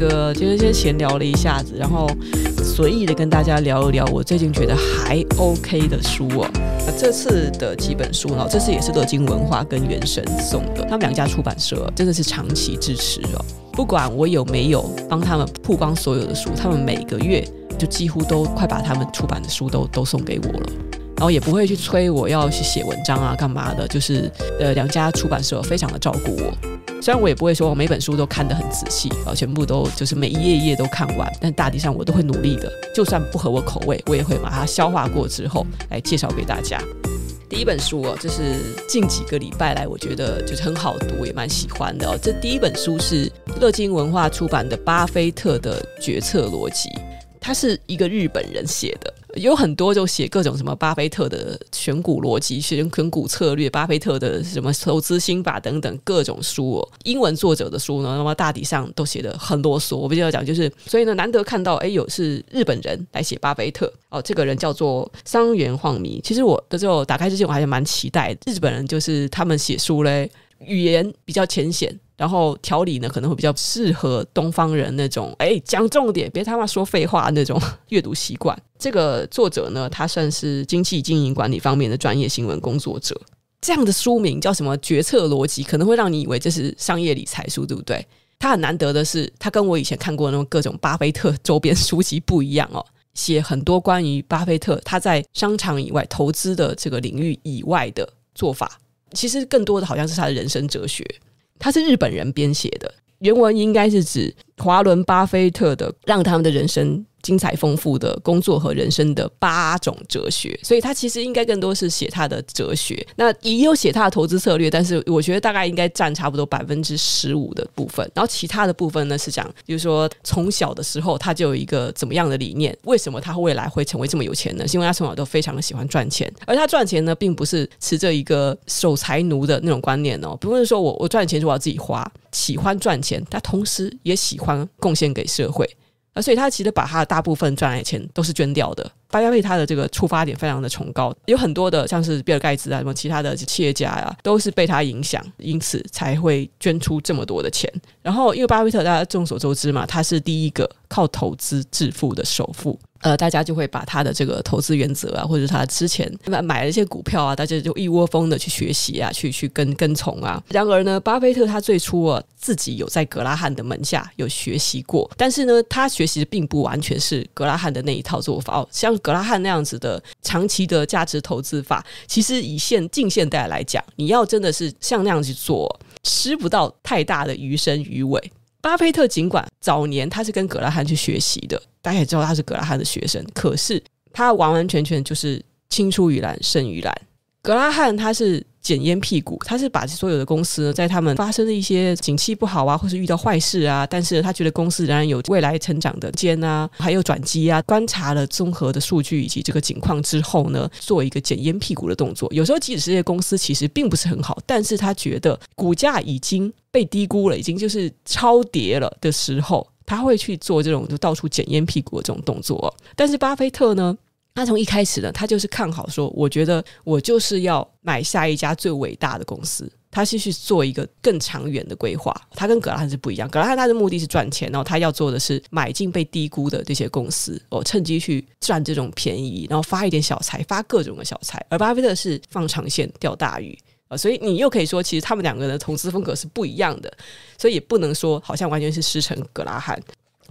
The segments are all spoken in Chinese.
个就是先闲聊了一下子，然后随意的跟大家聊一聊我最近觉得还 OK 的书哦。那这次的几本书呢，这次也是乐金文化跟原神送的，他们两家出版社真的是长期支持哦。不管我有没有帮他们曝光所有的书，他们每个月就几乎都快把他们出版的书都都送给我了，然后也不会去催我要去写文章啊干嘛的，就是呃两家出版社非常的照顾我。虽然我也不会说我每本书都看得很仔细啊，全部都就是每一页一页都看完，但大体上我都会努力的。就算不合我口味，我也会把它消化过之后来介绍给大家。第一本书哦，就是近几个礼拜来我觉得就是很好读，也蛮喜欢的哦。这第一本书是乐金文化出版的《巴菲特的决策逻辑》，他是一个日本人写的。有很多就写各种什么巴菲特的选股逻辑、选选股策略、巴菲特的什么投资心法等等各种书。英文作者的书呢，那么大体上都写的很啰嗦。我比较讲就是，所以呢，难得看到哎，有是日本人来写巴菲特哦。这个人叫做桑原晃弥。其实我的时候打开之前，我还是蛮期待日本人，就是他们写书嘞，语言比较浅显。然后条理呢，可能会比较适合东方人那种，哎，讲重点，别他妈说废话那种阅读习惯。这个作者呢，他算是经济经营管理方面的专业新闻工作者。这样的书名叫什么？决策逻辑，可能会让你以为这是商业理财书，对不对？他很难得的是，他跟我以前看过的那种各种巴菲特周边书籍不一样哦，写很多关于巴菲特他在商场以外投资的这个领域以外的做法。其实更多的好像是他的人生哲学。它是日本人编写的，原文应该是指华伦巴菲特的让他们的人生精彩丰富的工作和人生的八种哲学，所以他其实应该更多是写他的哲学。那也有写他的投资策略，但是我觉得大概应该占差不多百分之十五的部分。然后其他的部分呢，是讲，就是说从小的时候他就有一个怎么样的理念，为什么他未来会成为这么有钱呢？是因为他从小都非常的喜欢赚钱，而他赚钱呢，并不是持着一个守财奴的那种观念哦，不是说我我赚钱就我要自己花，喜欢赚钱，他同时也喜欢贡献给社会。啊，所以他其实把他的大部分赚来的钱都是捐掉的。巴菲特他的这个出发点非常的崇高，有很多的像是比尔盖茨啊，什么其他的企业家啊，都是被他影响，因此才会捐出这么多的钱。然后，因为巴菲特大家众所周知嘛，他是第一个靠投资致富的首富。呃，大家就会把他的这个投资原则啊，或者他之前买买了一些股票啊，大家就一窝蜂的去学习啊，去去跟跟从啊。然而呢，巴菲特他最初啊自己有在格拉汉的门下有学习过，但是呢，他学习的并不完全是格拉汉的那一套做法哦。像格拉汉那样子的长期的价值投资法，其实以现近现代来讲，你要真的是像那样去做，吃不到太大的鱼生鱼尾。巴菲特尽管早年他是跟格拉汉去学习的，大家也知道他是格拉汉的学生，可是他完完全全就是青出于蓝胜于蓝。格拉汉他是。捡烟屁股，他是把所有的公司，在他们发生的一些景气不好啊，或是遇到坏事啊，但是他觉得公司仍然有未来成长的间啊，还有转机啊。观察了综合的数据以及这个景况之后呢，做一个捡烟屁股的动作。有时候即使这些公司其实并不是很好，但是他觉得股价已经被低估了，已经就是超跌了的时候，他会去做这种就到处捡烟屁股的这种动作。但是巴菲特呢？他从一开始呢，他就是看好说，我觉得我就是要买下一家最伟大的公司。他是去做一个更长远的规划。他跟格拉汉是不一样，格拉汉他的目的是赚钱，然后他要做的是买进被低估的这些公司，哦，趁机去赚这种便宜，然后发一点小财，发各种的小财。而巴菲特是放长线钓大鱼啊，所以你又可以说，其实他们两个人的投资风格是不一样的，所以也不能说好像完全是师承格拉汉。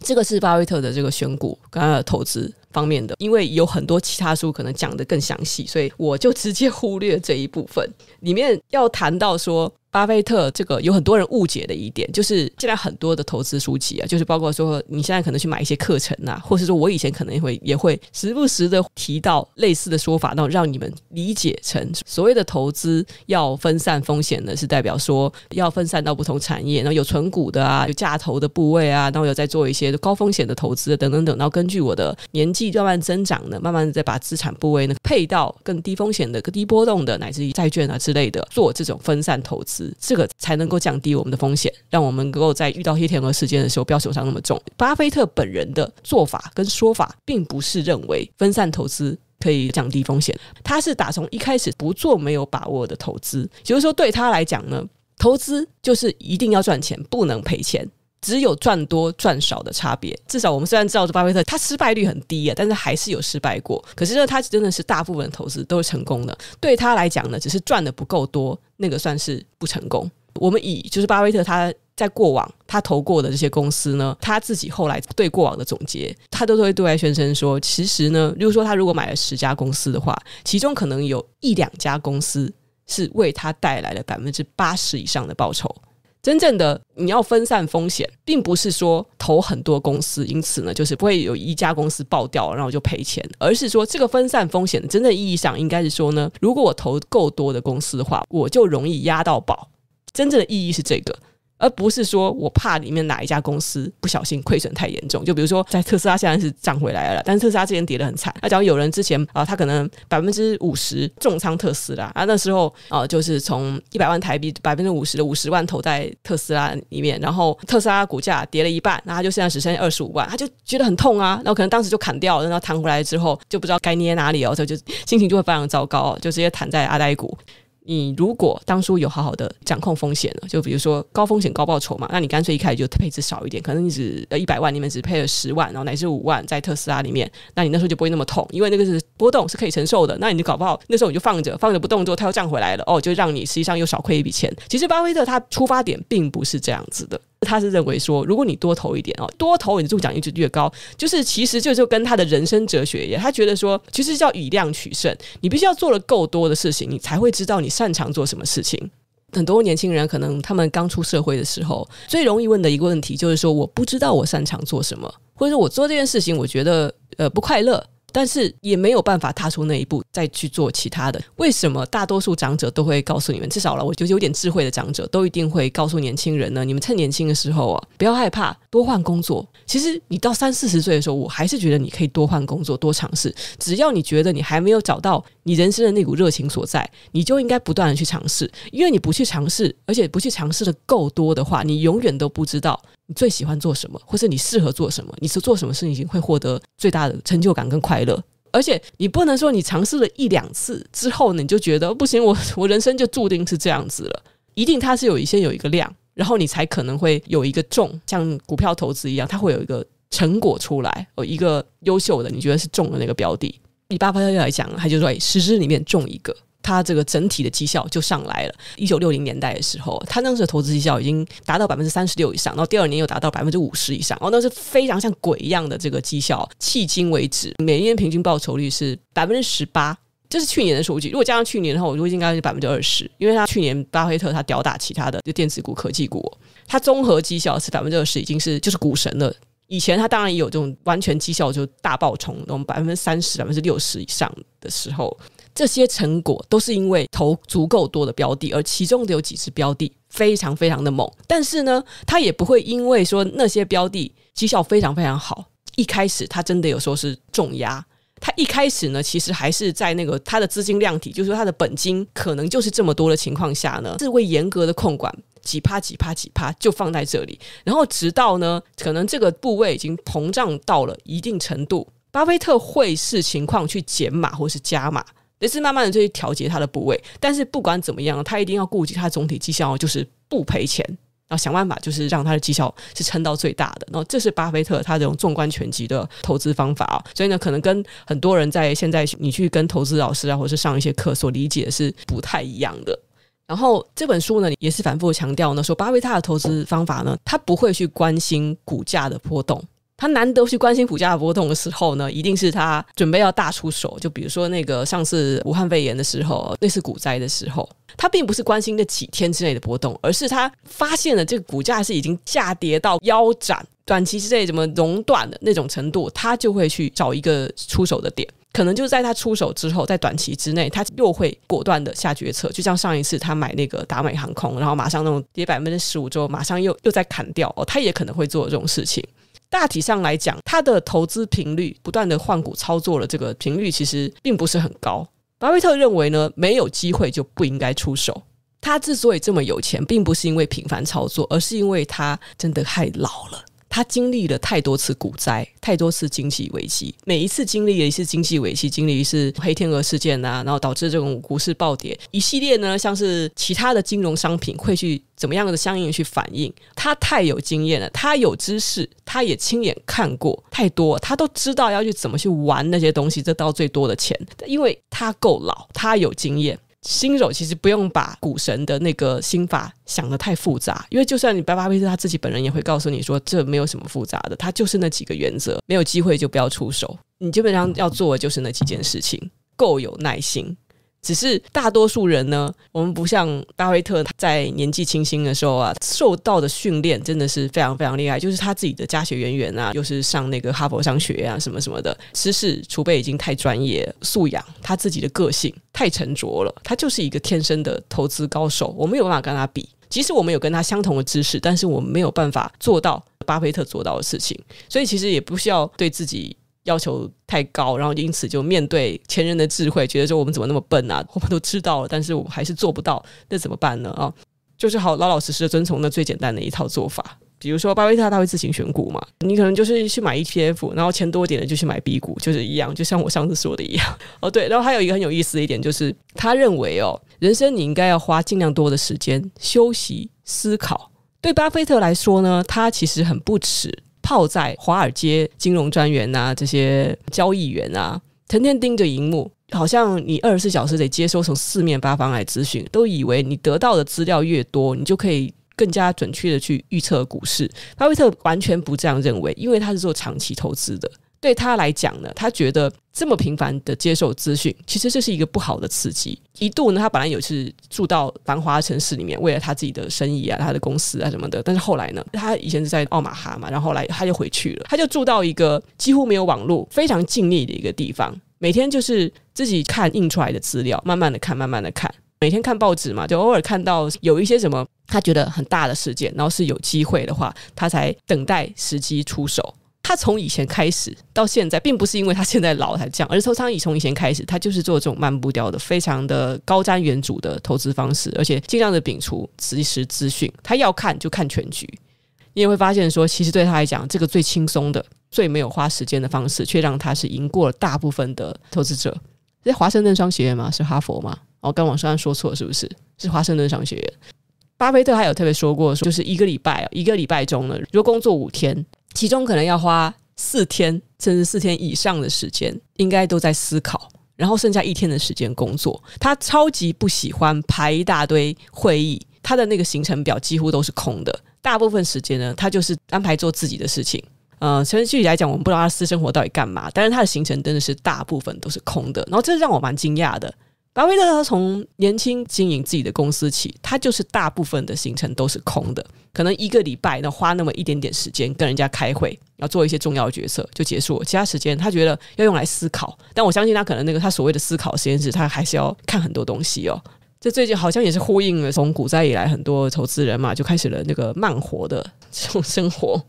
这个是巴菲特的这个选股跟他的投资方面的，因为有很多其他书可能讲得更详细，所以我就直接忽略这一部分。里面要谈到说。巴菲特这个有很多人误解的一点，就是现在很多的投资书籍啊，就是包括说你现在可能去买一些课程啊，或是说我以前可能也会也会时不时的提到类似的说法，然后让你们理解成所谓的投资要分散风险呢，是代表说要分散到不同产业，然后有存股的啊，有价投的部位啊，然后有在做一些高风险的投资等等等，然后根据我的年慢慢增长呢，慢慢的再把资产部位呢配到更低风险的、更低波动的，乃至于债券啊之类的，做这种分散投资。这个才能够降低我们的风险，让我们能够在遇到黑天鹅事件的时候不要受伤那么重。巴菲特本人的做法跟说法，并不是认为分散投资可以降低风险，他是打从一开始不做没有把握的投资，就是说对他来讲呢，投资就是一定要赚钱，不能赔钱。只有赚多赚少的差别。至少我们虽然知道这巴菲特他失败率很低啊，但是还是有失败过。可是呢，他真的是大部分投资都是成功的。对他来讲呢，只是赚的不够多，那个算是不成功。我们以就是巴菲特他在过往他投过的这些公司呢，他自己后来对过往的总结，他都会对外宣称说，其实呢，例如说他如果买了十家公司的话，其中可能有一两家公司是为他带来了百分之八十以上的报酬。真正的你要分散风险，并不是说投很多公司，因此呢，就是不会有一家公司爆掉，然后就赔钱，而是说这个分散风险真正意义上，应该是说呢，如果我投够多的公司的话，我就容易压到宝。真正的意义是这个，而不是说我怕里面哪一家公司不小心亏损太严重。就比如说，在特斯拉现在是涨回来了，但是特斯拉之前跌得很惨。那假如有人之前啊，他可能百分之五十重仓特斯拉啊，那时候啊，就是从一百万台币百分之五十的五十万投在特斯拉里面，然后特斯拉股价跌了一半，那他就现在只剩下二十五万，他就觉得很痛啊。然后可能当时就砍掉了，然后弹回来之后就不知道该捏哪里哦，所以就心情就会非常糟糕，就直接弹在阿呆股。你如果当初有好好的掌控风险了，就比如说高风险高报酬嘛，那你干脆一开始就配置少一点，可能你只呃一百万里面只配了十万，然后乃至五万在特斯拉里面，那你那时候就不会那么痛，因为那个是波动是可以承受的。那你就搞不好那时候你就放着放着不动之后，它又涨回来了，哦，就让你实际上又少亏一笔钱。其实巴菲特他出发点并不是这样子的。他是认为说，如果你多投一点哦，多投你的中奖率就越高。就是其实就就跟他的人生哲学一样，他觉得说，其实叫以量取胜。你必须要做了够多的事情，你才会知道你擅长做什么事情。很多年轻人可能他们刚出社会的时候，最容易问的一个问题就是说，我不知道我擅长做什么，或者说我做这件事情，我觉得呃不快乐。但是也没有办法踏出那一步，再去做其他的。为什么大多数长者都会告诉你们，至少了，我觉得有点智慧的长者都一定会告诉年轻人呢？你们趁年轻的时候啊，不要害怕多换工作。其实你到三四十岁的时候，我还是觉得你可以多换工作，多尝试。只要你觉得你还没有找到你人生的那股热情所在，你就应该不断的去尝试。因为你不去尝试，而且不去尝试的够多的话，你永远都不知道。你最喜欢做什么，或是你适合做什么？你是做什么事情会获得最大的成就感跟快乐？而且你不能说你尝试了一两次之后呢，你就觉得不行，我我人生就注定是这样子了。一定它是有一些有一个量，然后你才可能会有一个重，像股票投资一样，它会有一个成果出来，有一个优秀的，你觉得是中的那个标的。以巴菲特来讲，他就说，哎，十只里面中一个。他这个整体的绩效就上来了。一九六零年代的时候，他当时的投资绩效已经达到百分之三十六以上，然后第二年又达到百分之五十以上，哦，那是非常像鬼一样的这个绩效。迄今为止，每年平均报酬率是百分之十八，这是去年的数据。如果加上去年的话，我估计应该是百分之二十，因为他去年巴菲特他吊打其他的就电子股、科技股，他综合绩效是百分之二十，已经是就是股神了。以前他当然也有这种完全绩效就大爆冲，那种百分之三十、百分之六十以上的时候。这些成果都是因为投足够多的标的，而其中的有几只标的非常非常的猛。但是呢，他也不会因为说那些标的绩效非常非常好，一开始他真的有说是重压。他一开始呢，其实还是在那个他的资金量体，就是说他的本金可能就是这么多的情况下呢，是会严格的控管，几趴几趴几趴就放在这里。然后直到呢，可能这个部位已经膨胀到了一定程度，巴菲特会视情况去减码或是加码。也是慢慢的去调节它的部位，但是不管怎么样，他一定要顾及他总体绩效，就是不赔钱，然后想办法就是让他的绩效是撑到最大的。然后这是巴菲特他这种纵观全局的投资方法啊，所以呢，可能跟很多人在现在你去跟投资老师啊，或者是上一些课所理解是不太一样的。然后这本书呢，也是反复强调呢，说巴菲特的投资方法呢，他不会去关心股价的波动。他难得去关心股价的波动的时候呢，一定是他准备要大出手。就比如说那个上次武汉肺炎的时候，那次股灾的时候，他并不是关心那几天之内的波动，而是他发现了这个股价是已经下跌到腰斩，短期之内怎么熔断的那种程度，他就会去找一个出手的点。可能就是在他出手之后，在短期之内，他又会果断的下决策。就像上一次他买那个达美航空，然后马上那种跌百分之十五之后，马上又又再砍掉哦，他也可能会做这种事情。大体上来讲，他的投资频率不断的换股操作的这个频率其实并不是很高。巴菲特认为呢，没有机会就不应该出手。他之所以这么有钱，并不是因为频繁操作，而是因为他真的太老了。他经历了太多次股灾，太多次经济危机，每一次经历了一次经济危机，经历一次黑天鹅事件啊，然后导致这种股市暴跌，一系列呢，像是其他的金融商品会去怎么样的相应去反应。他太有经验了，他有知识，他也亲眼看过太多，他都知道要去怎么去玩那些东西，这到最多的钱，因为他够老，他有经验。新手其实不用把股神的那个心法想得太复杂，因为就算你巴巴菲特他自己本人也会告诉你说，这没有什么复杂的，他就是那几个原则，没有机会就不要出手，你基本上要做的就是那几件事情，够有耐心。只是大多数人呢，我们不像巴菲特，在年纪轻轻的时候啊，受到的训练真的是非常非常厉害。就是他自己的家学渊源啊，又是上那个哈佛商学啊，什么什么的，知识储备已经太专业，素养他自己的个性太沉着了，他就是一个天生的投资高手。我没有办法跟他比，即使我们有跟他相同的知识，但是我们没有办法做到巴菲特做到的事情。所以其实也不需要对自己。要求太高，然后因此就面对前人的智慧，觉得说我们怎么那么笨啊？我们都知道了，但是我们还是做不到，那怎么办呢？啊，就是好老老实实的遵从那最简单的一套做法。比如说巴菲特他会自行选股嘛，你可能就是去买 ETF，然后钱多点的就去买 B 股，就是一样，就像我上次说的一样。哦，对，然后还有一个很有意思的一点就是，他认为哦，人生你应该要花尽量多的时间休息思考。对巴菲特来说呢，他其实很不耻。泡在华尔街金融专员啊，这些交易员啊，成天盯着荧幕，好像你二十四小时得接收从四面八方来咨询，都以为你得到的资料越多，你就可以更加准确的去预测股市。巴菲特完全不这样认为，因为他是做长期投资的。对他来讲呢，他觉得这么频繁的接受资讯，其实这是一个不好的刺激。一度呢，他本来有是住到繁华城市里面，为了他自己的生意啊、他的公司啊什么的。但是后来呢，他以前是在奥马哈嘛，然后后来他就回去了，他就住到一个几乎没有网络、非常静谧的一个地方，每天就是自己看印出来的资料，慢慢的看，慢慢的看。每天看报纸嘛，就偶尔看到有一些什么他觉得很大的事件，然后是有机会的话，他才等待时机出手。他从以前开始到现在，并不是因为他现在老才这样，而是通常以从以前开始，他就是做这种慢步调的、非常的高瞻远瞩的投资方式，而且尽量的摒除即时资讯。他要看就看全局。你也会发现说，其实对他来讲，这个最轻松的、最没有花时间的方式，却让他是赢过了大部分的投资者。是华盛顿商学院吗？是哈佛吗？哦，刚网上说错是不是？是华盛顿商学院。巴菲特还有特别说过，说就是一个礼拜，一个礼拜中呢，如果工作五天。其中可能要花四天甚至四天以上的时间，应该都在思考，然后剩下一天的时间工作。他超级不喜欢排一大堆会议，他的那个行程表几乎都是空的。大部分时间呢，他就是安排做自己的事情。呃，其实具体来讲，我们不知道他私生活到底干嘛，但是他的行程真的是大部分都是空的。然后这让我蛮惊讶的。巴菲特他从年轻经营自己的公司起，他就是大部分的行程都是空的，可能一个礼拜呢花那么一点点时间跟人家开会，要做一些重要决策就结束了。其他时间他觉得要用来思考，但我相信他可能那个他所谓的思考实验室，他还是要看很多东西哦。这最近好像也是呼应了从股灾以来，很多投资人嘛就开始了那个慢活的这种生活。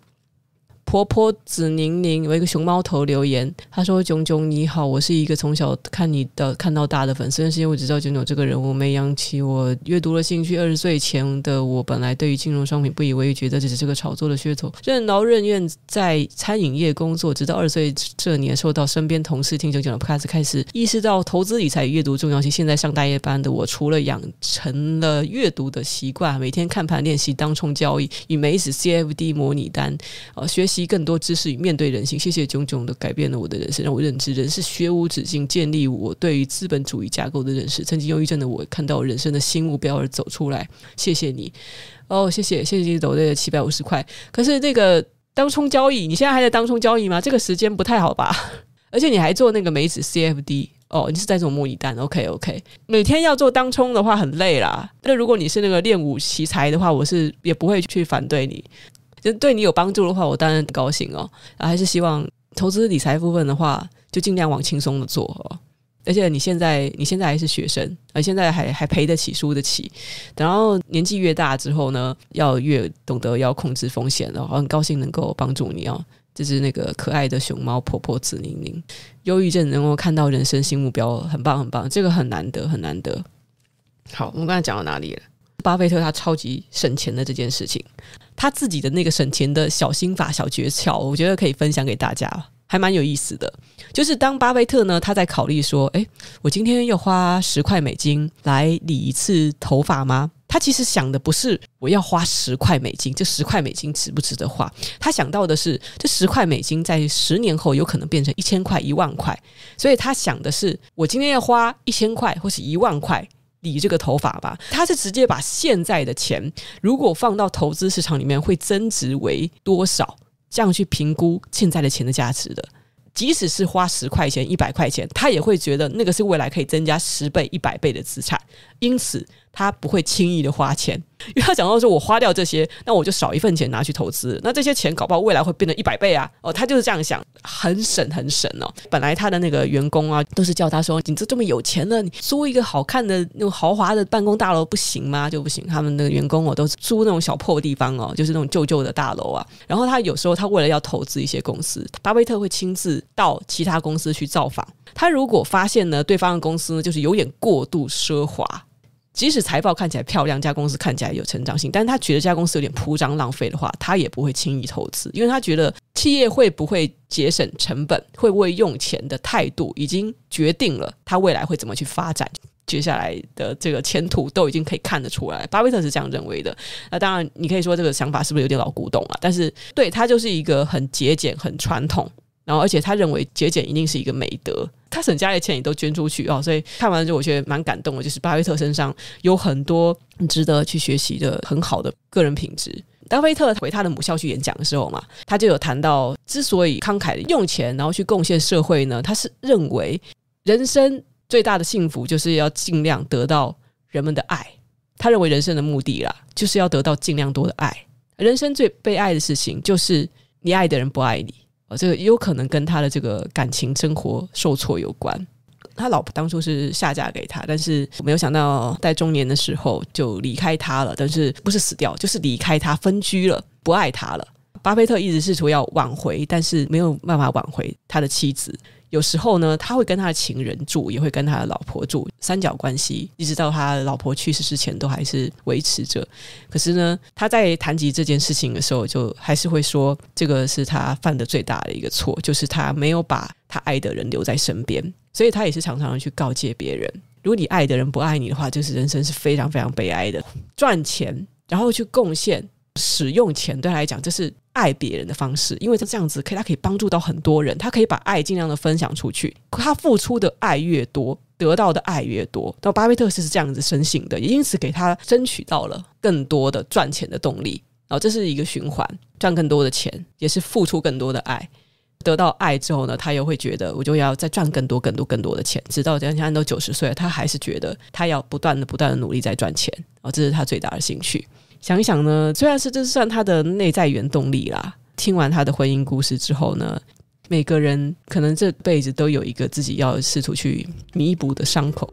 婆婆子宁宁有一个熊猫头留言，他说：“炯炯你好，我是一个从小看你的看到大的粉丝，但是因为我只知道炯炯这个人物没养起我阅读了兴趣。二十岁前的我本来对于金融商品不以为意，觉得这只是个炒作的噱头，任劳任怨在餐饮业工作，直到二十岁这年受到身边同事听炯炯的 podcast 开始意识到投资理财阅读重要性。现在上大夜班的我，除了养成了阅读的习惯，每天看盘练习当冲交易与美指 CFD 模拟单，呃，学习。”更多知识与面对人性，谢谢炯炯的改变了我的人生，让我认知人是学无止境，建立我对于资本主义架构的认识。曾经忧郁症的我，看到人生的新目标而走出来。谢谢你，哦，谢谢，谢谢你抖的七百五十块。可是那个当冲交易，你现在还在当冲交易吗？这个时间不太好吧？而且你还做那个梅子 CFD 哦，你是在做模拟单？OK OK，每天要做当冲的话很累啦。那如果你是那个练武奇才的话，我是也不会去反对你。就对你有帮助的话，我当然很高兴哦。啊还是希望投资理财部分的话，就尽量往轻松的做哦。而且你现在你现在还是学生，而现在还还赔得起输得起。然后年纪越大之后呢，要越懂得要控制风险了。我很高兴能够帮助你哦。这是那个可爱的熊猫婆婆紫宁宁，忧郁症能够看到人生新目标，很棒很棒，这个很难得很难得。好，我们刚才讲到哪里了？巴菲特他超级省钱的这件事情，他自己的那个省钱的小心法、小诀窍，我觉得可以分享给大家，还蛮有意思的。就是当巴菲特呢，他在考虑说：“诶，我今天要花十块美金来理一次头发吗？”他其实想的不是我要花十块美金，这十块美金值不值得花？他想到的是，这十块美金在十年后有可能变成一千块、一万块，所以他想的是，我今天要花一千块或是一万块理这个头发吧。他是直接把现在的钱，如果放到投资市场里面会增值为多少，这样去评估现在的钱的价值的。即使是花十块钱、一百块钱，他也会觉得那个是未来可以增加十倍、一百倍的资产，因此。他不会轻易的花钱，因为他讲到说，我花掉这些，那我就少一份钱拿去投资，那这些钱搞不好未来会变成一百倍啊！哦，他就是这样想，很省很省哦。本来他的那个员工啊，都是叫他说，你这这么有钱了，你租一个好看的那种豪华的办公大楼不行吗？就不行，他们那个员工哦，都是租那种小破地方哦，就是那种旧旧的大楼啊。然后他有时候他为了要投资一些公司，巴菲特会亲自到其他公司去造访。他如果发现呢，对方的公司呢，就是有点过度奢华。即使财报看起来漂亮，家公司看起来有成长性，但是他觉得家公司有点铺张浪费的话，他也不会轻易投资，因为他觉得企业会不会节省成本，会不会用钱的态度，已经决定了他未来会怎么去发展，接下来的这个前途都已经可以看得出来。巴菲特是这样认为的。那当然，你可以说这个想法是不是有点老古董啊？但是对他就是一个很节俭、很传统。然后，而且他认为节俭一定是一个美德，他省家里钱也都捐出去哦，所以看完之后我觉得蛮感动的，就是巴菲特身上有很多值得去学习的很好的个人品质。巴菲特回他的母校去演讲的时候嘛，他就有谈到，之所以慷慨的用钱，然后去贡献社会呢，他是认为人生最大的幸福就是要尽量得到人们的爱。他认为人生的目的啦，就是要得到尽量多的爱。人生最悲哀的事情就是你爱的人不爱你。这个也有可能跟他的这个感情生活受挫有关。他老婆当初是下嫁给他，但是没有想到在中年的时候就离开他了。但是不是死掉，就是离开他分居了，不爱他了。巴菲特一直试图要挽回，但是没有办法挽回他的妻子。有时候呢，他会跟他的情人住，也会跟他的老婆住，三角关系，一直到他老婆去世之前都还是维持着。可是呢，他在谈及这件事情的时候，就还是会说，这个是他犯的最大的一个错，就是他没有把他爱的人留在身边。所以他也是常常去告诫别人，如果你爱的人不爱你的话，就是人生是非常非常悲哀的。赚钱，然后去贡献。使用钱对他来讲，这是爱别人的方式，因为他这样子可以，他可以帮助到很多人，他可以把爱尽量的分享出去。他付出的爱越多，得到的爱越多。到巴菲特是这样子深信的，也因此给他争取到了更多的赚钱的动力。然后这是一个循环，赚更多的钱，也是付出更多的爱。得到爱之后呢，他又会觉得我就要再赚更多、更多、更多的钱，直到现在都九十岁了，他还是觉得他要不断的、不断的努力在赚钱。哦，这是他最大的兴趣。想一想呢，虽然是这算他的内在原动力啦。听完他的婚姻故事之后呢，每个人可能这辈子都有一个自己要试图去弥补的伤口。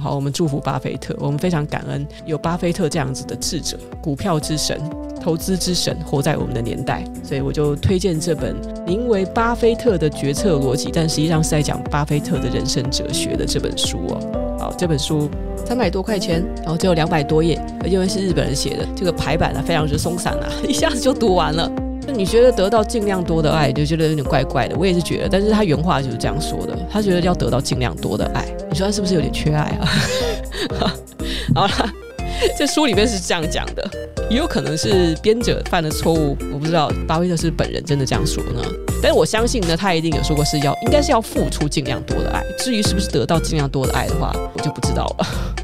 好，我们祝福巴菲特，我们非常感恩有巴菲特这样子的智者，股票之神、投资之神，活在我们的年代。所以我就推荐这本名为《巴菲特的决策逻辑》，但实际上是在讲巴菲特的人生哲学的这本书哦。好，这本书。三百多块钱，然后只有两百多页，因为是日本人写的，这个排版啊非常之松散啊，一下子就读完了。那你觉得得到尽量多的爱，就觉得有点怪怪的。我也是觉得，但是他原话就是这样说的，他觉得要得到尽量多的爱。你说他是不是有点缺爱啊？好了，这书里面是这样讲的，也有可能是编者犯的错误，我不知道巴菲特是本人真的这样说呢。但是我相信呢，他一定有说过是要应该是要付出尽量多的爱。至于是不是得到尽量多的爱的话，我就不知道了。